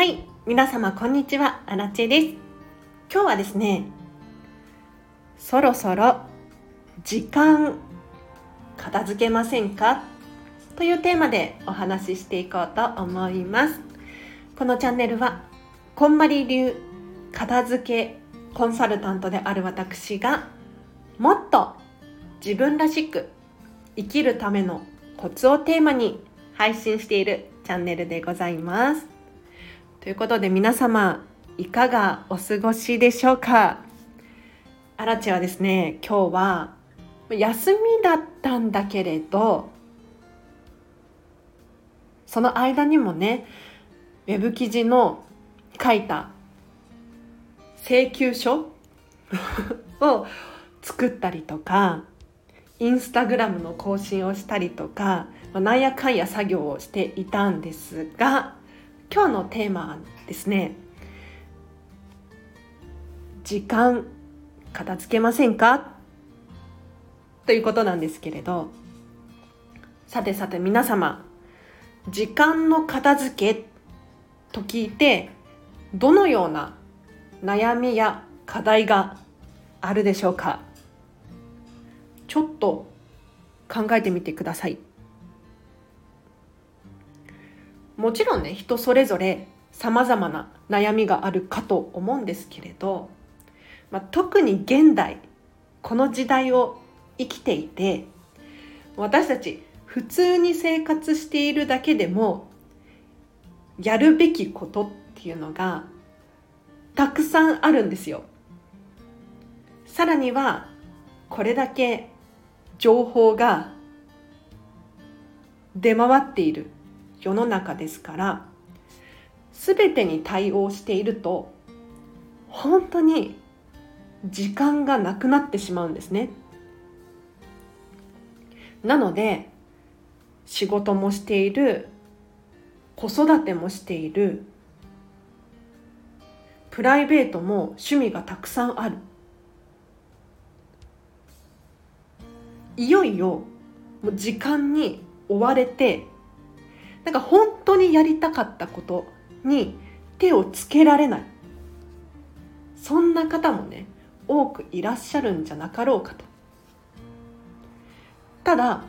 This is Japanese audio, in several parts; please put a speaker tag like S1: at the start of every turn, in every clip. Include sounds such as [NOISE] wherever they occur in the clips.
S1: はい皆様こんにちは。アラチェです。今日はですねそろそろ時間片付けませんか？というテーマでお話ししていこうと思います。このチャンネルはこんまり流片付けコンサルタントである私がもっと自分らしく生きるためのコツをテーマに配信しているチャンネルでございます。ということで皆様いかがお過ごしでしょうか？アラチはですね今日は休みだったんだけれどその間にもねウェブ記事の書いた請求書 [LAUGHS] を作ったりとかインスタグラムの更新をしたりとか、まあ、なんやかんや作業をしていたんですが今日のテーマはですね時間片付けませんか？ということなんですけれどさてさて皆様時間の片付けと聞いてどのような悩みや課題があるでしょうか？ちょっと考えてみてください。もちろんね人それぞれさまざまな悩みがあるかと思うんですけれど、まあ、特に現代この時代を生きていて私たち普通に生活しているだけでもやるべきことっていうのがたくさんあるんですよ。さらにはこれだけ情報が出回っている世の中ですから全てに対応していると本当に時間がなくなってしまうんですね。なので仕事もしている子育てもしているプライベートも趣味がたくさんあるいよいよもう時間に追われてなんか本当にやりたかったことに手をつけられない。そんな方もね多くいらっしゃるんじゃなかろうかと。ただ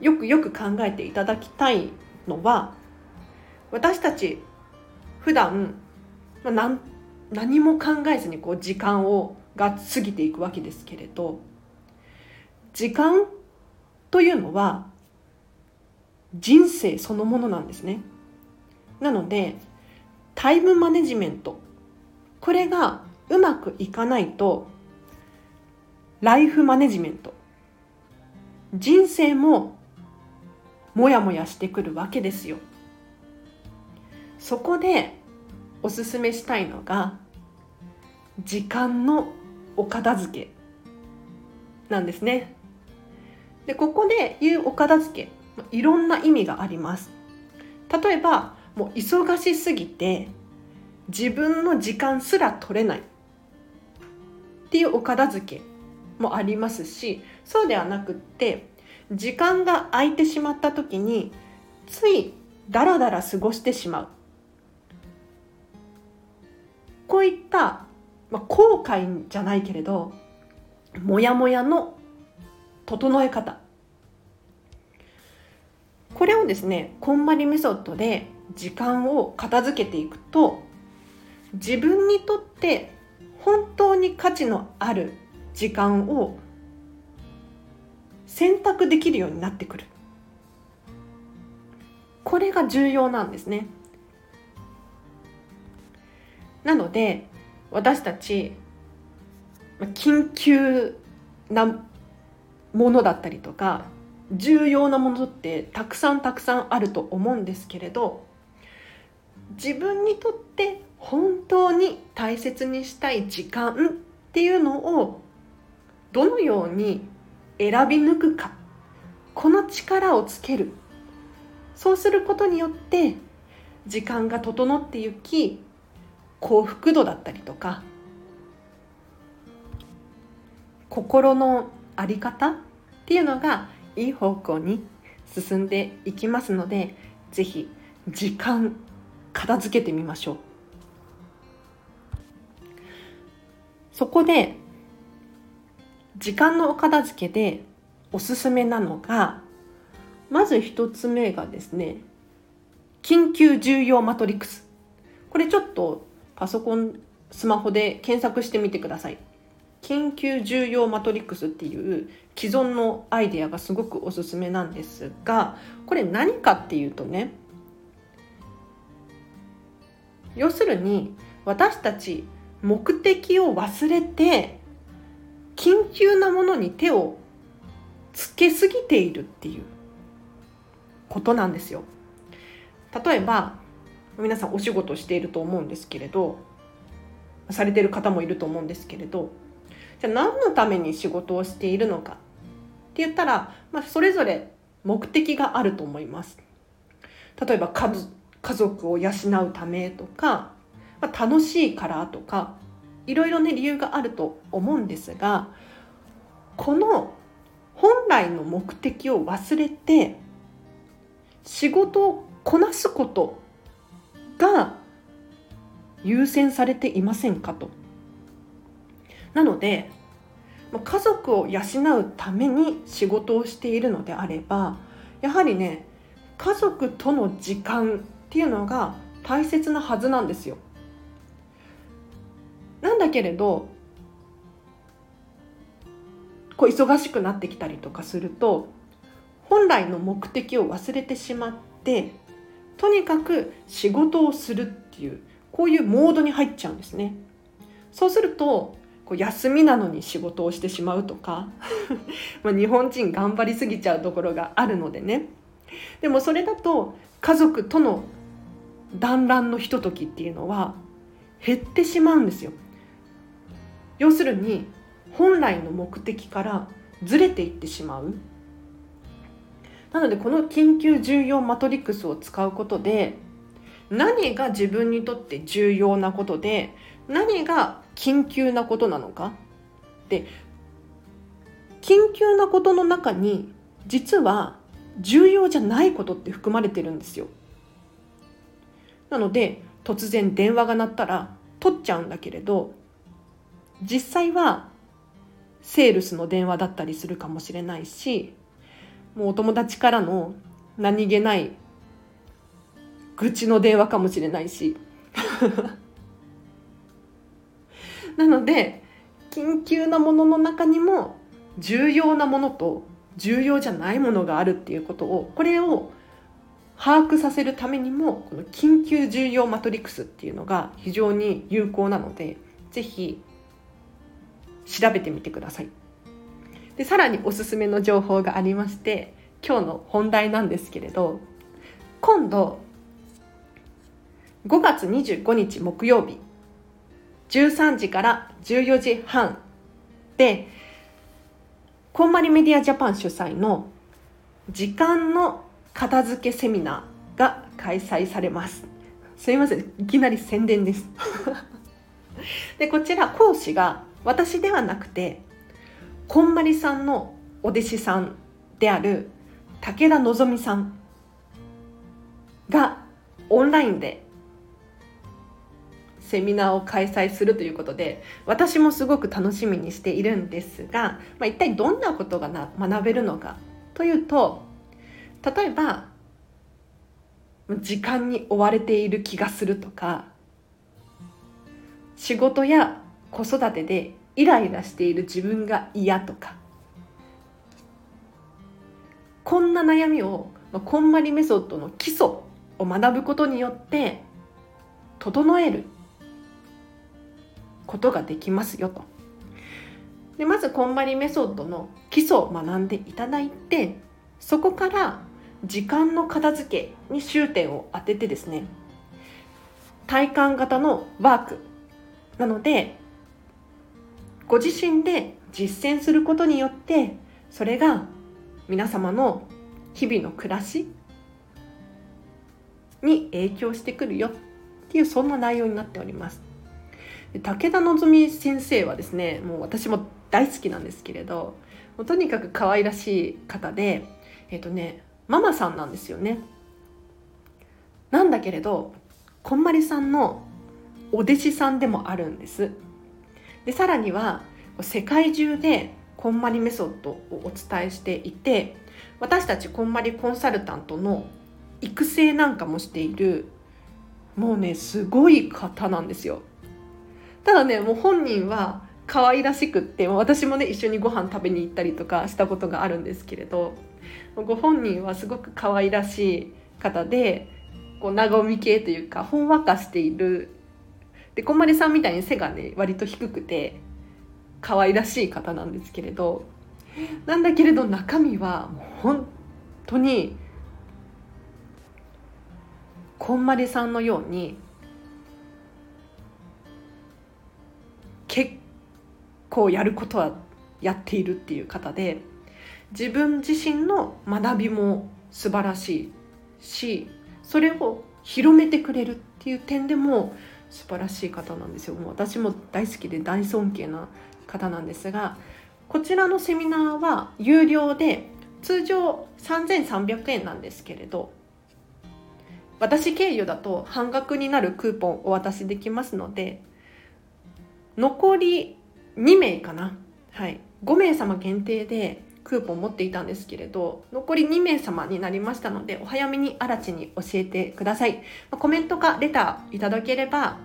S1: よくよく考えていただきたいのは私たち普段、何何も考えずにこう時間をが過ぎていくわけですけれど時間というのは人生そのものなんですね。なのでタイムマネジメントこれがうまくいかないとライフマネジメント人生もモヤモヤしてくるわけですよ。そこでおすすめしたいのが時間のお片付けなんですね。でここで言うお片付けいろんな意味があります。例えばもう忙しすぎて自分の時間すら取れない。っていうお片付けもありますしそうではなくって時間が空いてしまった時についダラダラ過ごしてしまう。こういった、まあ、後悔じゃないけれどモヤモヤの整え方。これをですねこんまりメソッドで時間を片付けていくと自分にとって本当に価値のある時間を選択できるようになってくる。これが重要なんですね。なので私たち緊急なものだったりとか重要なものってたくさんたくさんあると思うんですけれど自分にとって本当に大切にしたい時間っていうのをどのように選び抜くかこの力をつける。そうすることによって時間が整ってゆき幸福度だったりとか心の在り方っていうのがいい方向に進んでいきますので是非時間片付けてみましょう。そこで時間のお片付けでおすすめなのがまず一つ目がですね緊急重要マトリックス。これちょっとパソコンスマホで検索してみてください。緊急重要マトリックスっていう既存のアイデアがすごくおすすめなんですがこれ何かっていうとね要するに私たち目的を忘れて緊急なものに手をつけすぎているっていうことなんですよ。例えば皆さんお仕事していると思うんですけれどされてる方もいると思うんですけれどじゃあ何のために仕事をしているのかって言ったら、まあ、それぞれ目的があると思います。例えば家族を養うためとか、まあ、楽しいからとかいろいろね理由があると思うんですがこの本来の目的を忘れて仕事をこなすことが優先されていませんかと。なので家族を養うために仕事をしているのであればやはりね家族との時間っていうのが大切なはずなんですよ。なんだけれどこう忙しくなってきたりとかすると本来の目的を忘れてしまってとにかく仕事をするっていうこういうモードに入っちゃうんですね。そうするとこう休みなのに仕事をしてしまうとか [LAUGHS] ま日本人頑張りすぎちゃうところがあるのでね。でもそれだと家族との団らんのひとときっていうのは減ってしまうんですよ。要するに本来の目的からずれていってしまう。なのでこの緊急重要マトリックスを使うことで何が自分にとって重要なことで何が緊急なことなのか？で緊急なことの中に実は重要じゃないことって含まれてるんですよ。なので突然電話が鳴ったら取っちゃうんだけれど実際はセールスの電話だったりするかもしれないしもうお友達からの何気ない愚痴の電話かもしれないし。なので緊急なものの中にも重要なものと重要じゃないものがあるっていうことをこれを把握させるためにもこの緊急重要マトリックスっていうのが非常に有効なので是非調べてみてください。でさらにおすすめの情報がありまして今日の本題なんですけれど今度5月25日木曜日13時から14時半。でこんまりメディアジャパン主催の時間の片付けセミナーが開催されます。すいませんいきなり宣伝です。[LAUGHS] でこちら講師が私ではなくてこんまりさんのお弟子さんである武田望さんがオンラインでセミナーを開催するということで私もすごく楽しみにしているんですが、まあ、一体どんなことがな学べるのかというと例えば時間に追われている気がするとか仕事や子育てでイライラしている自分が嫌とかこんな悩みをこんまりメソッドの基礎を学ぶことによって整えることができますよと。でまずこんまりメソッドの基礎を学んでいただいてそこから時間の片付けに終点を当ててですね体感型のワークなのでご自身で実践することによってそれが皆様の日々の暮らしに影響してくるよっていうそんな内容になっております。武田望先生はですねもう私も大好きなんですけれどもうとにかく可愛らしい方でえっ、ー、とねママさんなんですよね。なんだけれどこんまりさんのお弟子さんでもあるんです。でさらには世界中でこんまりメソッドをお伝えしていて私たちこんまりコンサルタントの育成なんかもしているもうねすごい方なんですよ。ただねもう本人は可愛らしくって私もね一緒にご飯食べに行ったりとかしたことがあるんですけれどご本人はすごく可愛らしい方でこう和み系というかほんわかしている。でこんまりさんみたいに背がね割と低くて可愛らしい方なんですけれどなんだけれど中身はもう本当にこんまりさんのように構やることはやっているっていう方で自分自身の学びも素晴らしいしそれを広めてくれるっていう点でも素晴らしい方なんですよ。もう私も大好きで大尊敬な方なんですがこちらのセミナーは有料で通常3300円なんですけれど私経由だと半額になるクーポンお渡しできますので残り2名かな？はい。5名様限定でクーポン持っていたんですけれど残り2名様になりましたのでお早めに嵐に教えてください。コメントかレターいただければ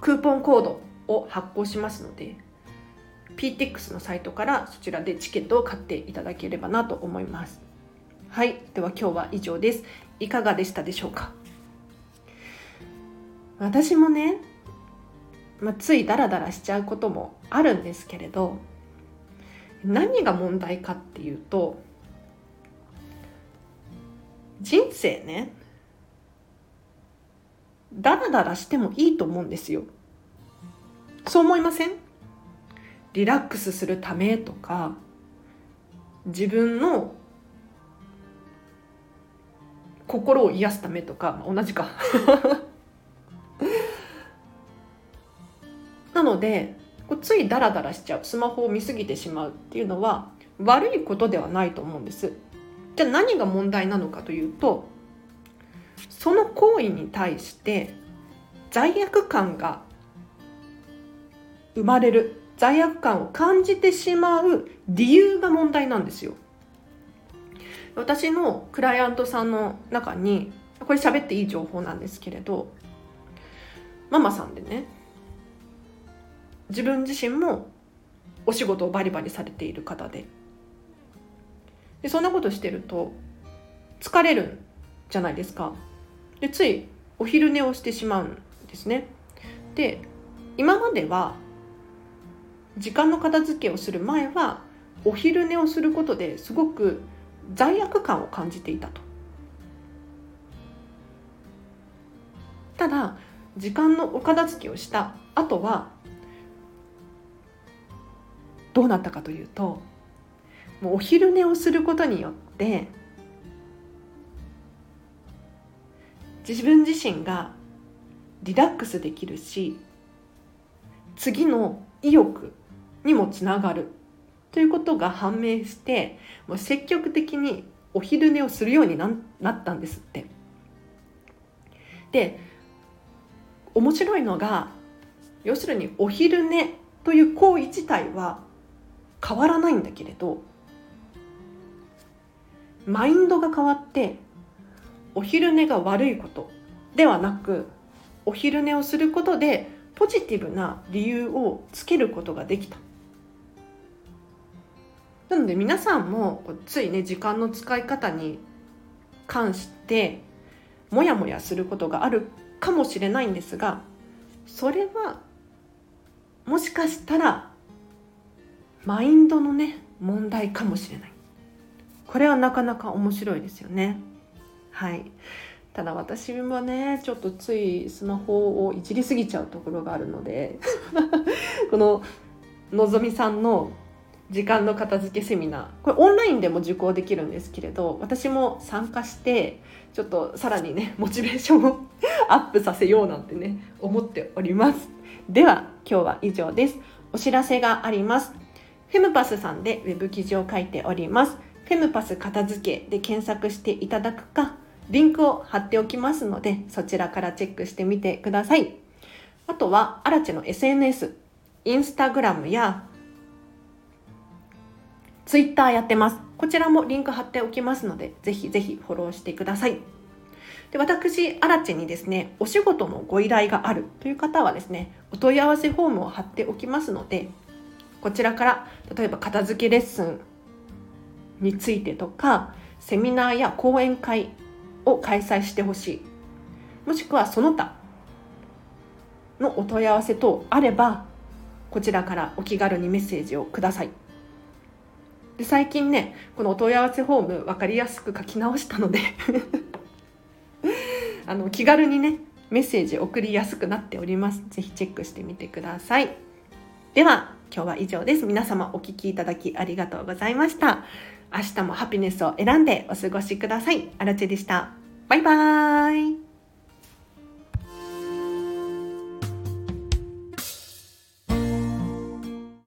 S1: クーポンコードを発行しますので PTX のサイトからそちらでチケットを買っていただければなと思います。はい。では今日は以上です。いかがでしたでしょうか？私もね、まあ、ついダラダラしちゃうこともあるんですけれど何が問題かっていうと人生ねダラダラしてもいいと思うんですよ。そう思いません？リラックスするためとか自分の心を癒すためとか同じか。のでこうついダラダラしちゃうスマホを見すぎてしまうっていうのは悪いことではないと思うんです。じゃあ何が問題なのかというとその行為に対して罪悪感が生まれる罪悪感を感じてしまう理由が問題なんですよ。私のクライアントさんの中にこれ喋っていい情報なんですけれどママさんでね自分自身もお仕事をバリバリされている方で。でそんなことしてると疲れるんじゃないですか。でついお昼寝をしてしまうんですね。で今までは時間の片付けをする前はお昼寝をすることですごく罪悪感を感じていたと。ただ時間のお片付けをした後はどうなったかというともうお昼寝をすることによって自分自身がリラックスできるし次の意欲にもつながるということが判明してもう積極的にお昼寝をするようになったんですって。で面白いのが要するにお昼寝という行為自体は変わらないんだけれどマインドが変わってお昼寝が悪いことではなくお昼寝をすることでポジティブな理由をつけることができた。なので皆さんもついね時間の使い方に関してモヤモヤすることがあるかもしれないんですがそれはもしかしたらマインドのね問題かもしれない。これはなかなか面白いですよね。はい。ただ私もねちょっとついスマホをいじりすぎちゃうところがあるので [LAUGHS] こののぞみさんの時間の片付けセミナー。これオンラインでも受講できるんですけれど私も参加してちょっとさらにねモチベーションを [LAUGHS] アップさせようなんてね思っております。では今日は以上です。お知らせがあります。フェムパスさんでウェブ記事を書いております。フェムパス片付けで検索していただくか、リンクを貼っておきますので、そちらからチェックしてみてください。あとはアラチェの SNS インスタグラムやツイッターやってますこちらもリンク貼っておきますのでぜひぜひフォローしてくださいで私アラチェにですねお仕事のご依頼があるという方はですねお問い合わせフォームを貼っておきますのでこちらから例えば片付けレッスンについてとかセミナーや講演会を開催してほしい。もしくはその他のお問い合わせ等あればこちらからお気軽にメッセージをください。で最近ねこのお問い合わせフォーム分かりやすく書き直したので [LAUGHS] あの気軽にねメッセージ送りやすくなっております。ぜひチェックしてみてください。では今日は以上です皆様お聴きいただきありがとうございました明日もハピネスを選んでお過ごしください。アラチェでした。バイバーイ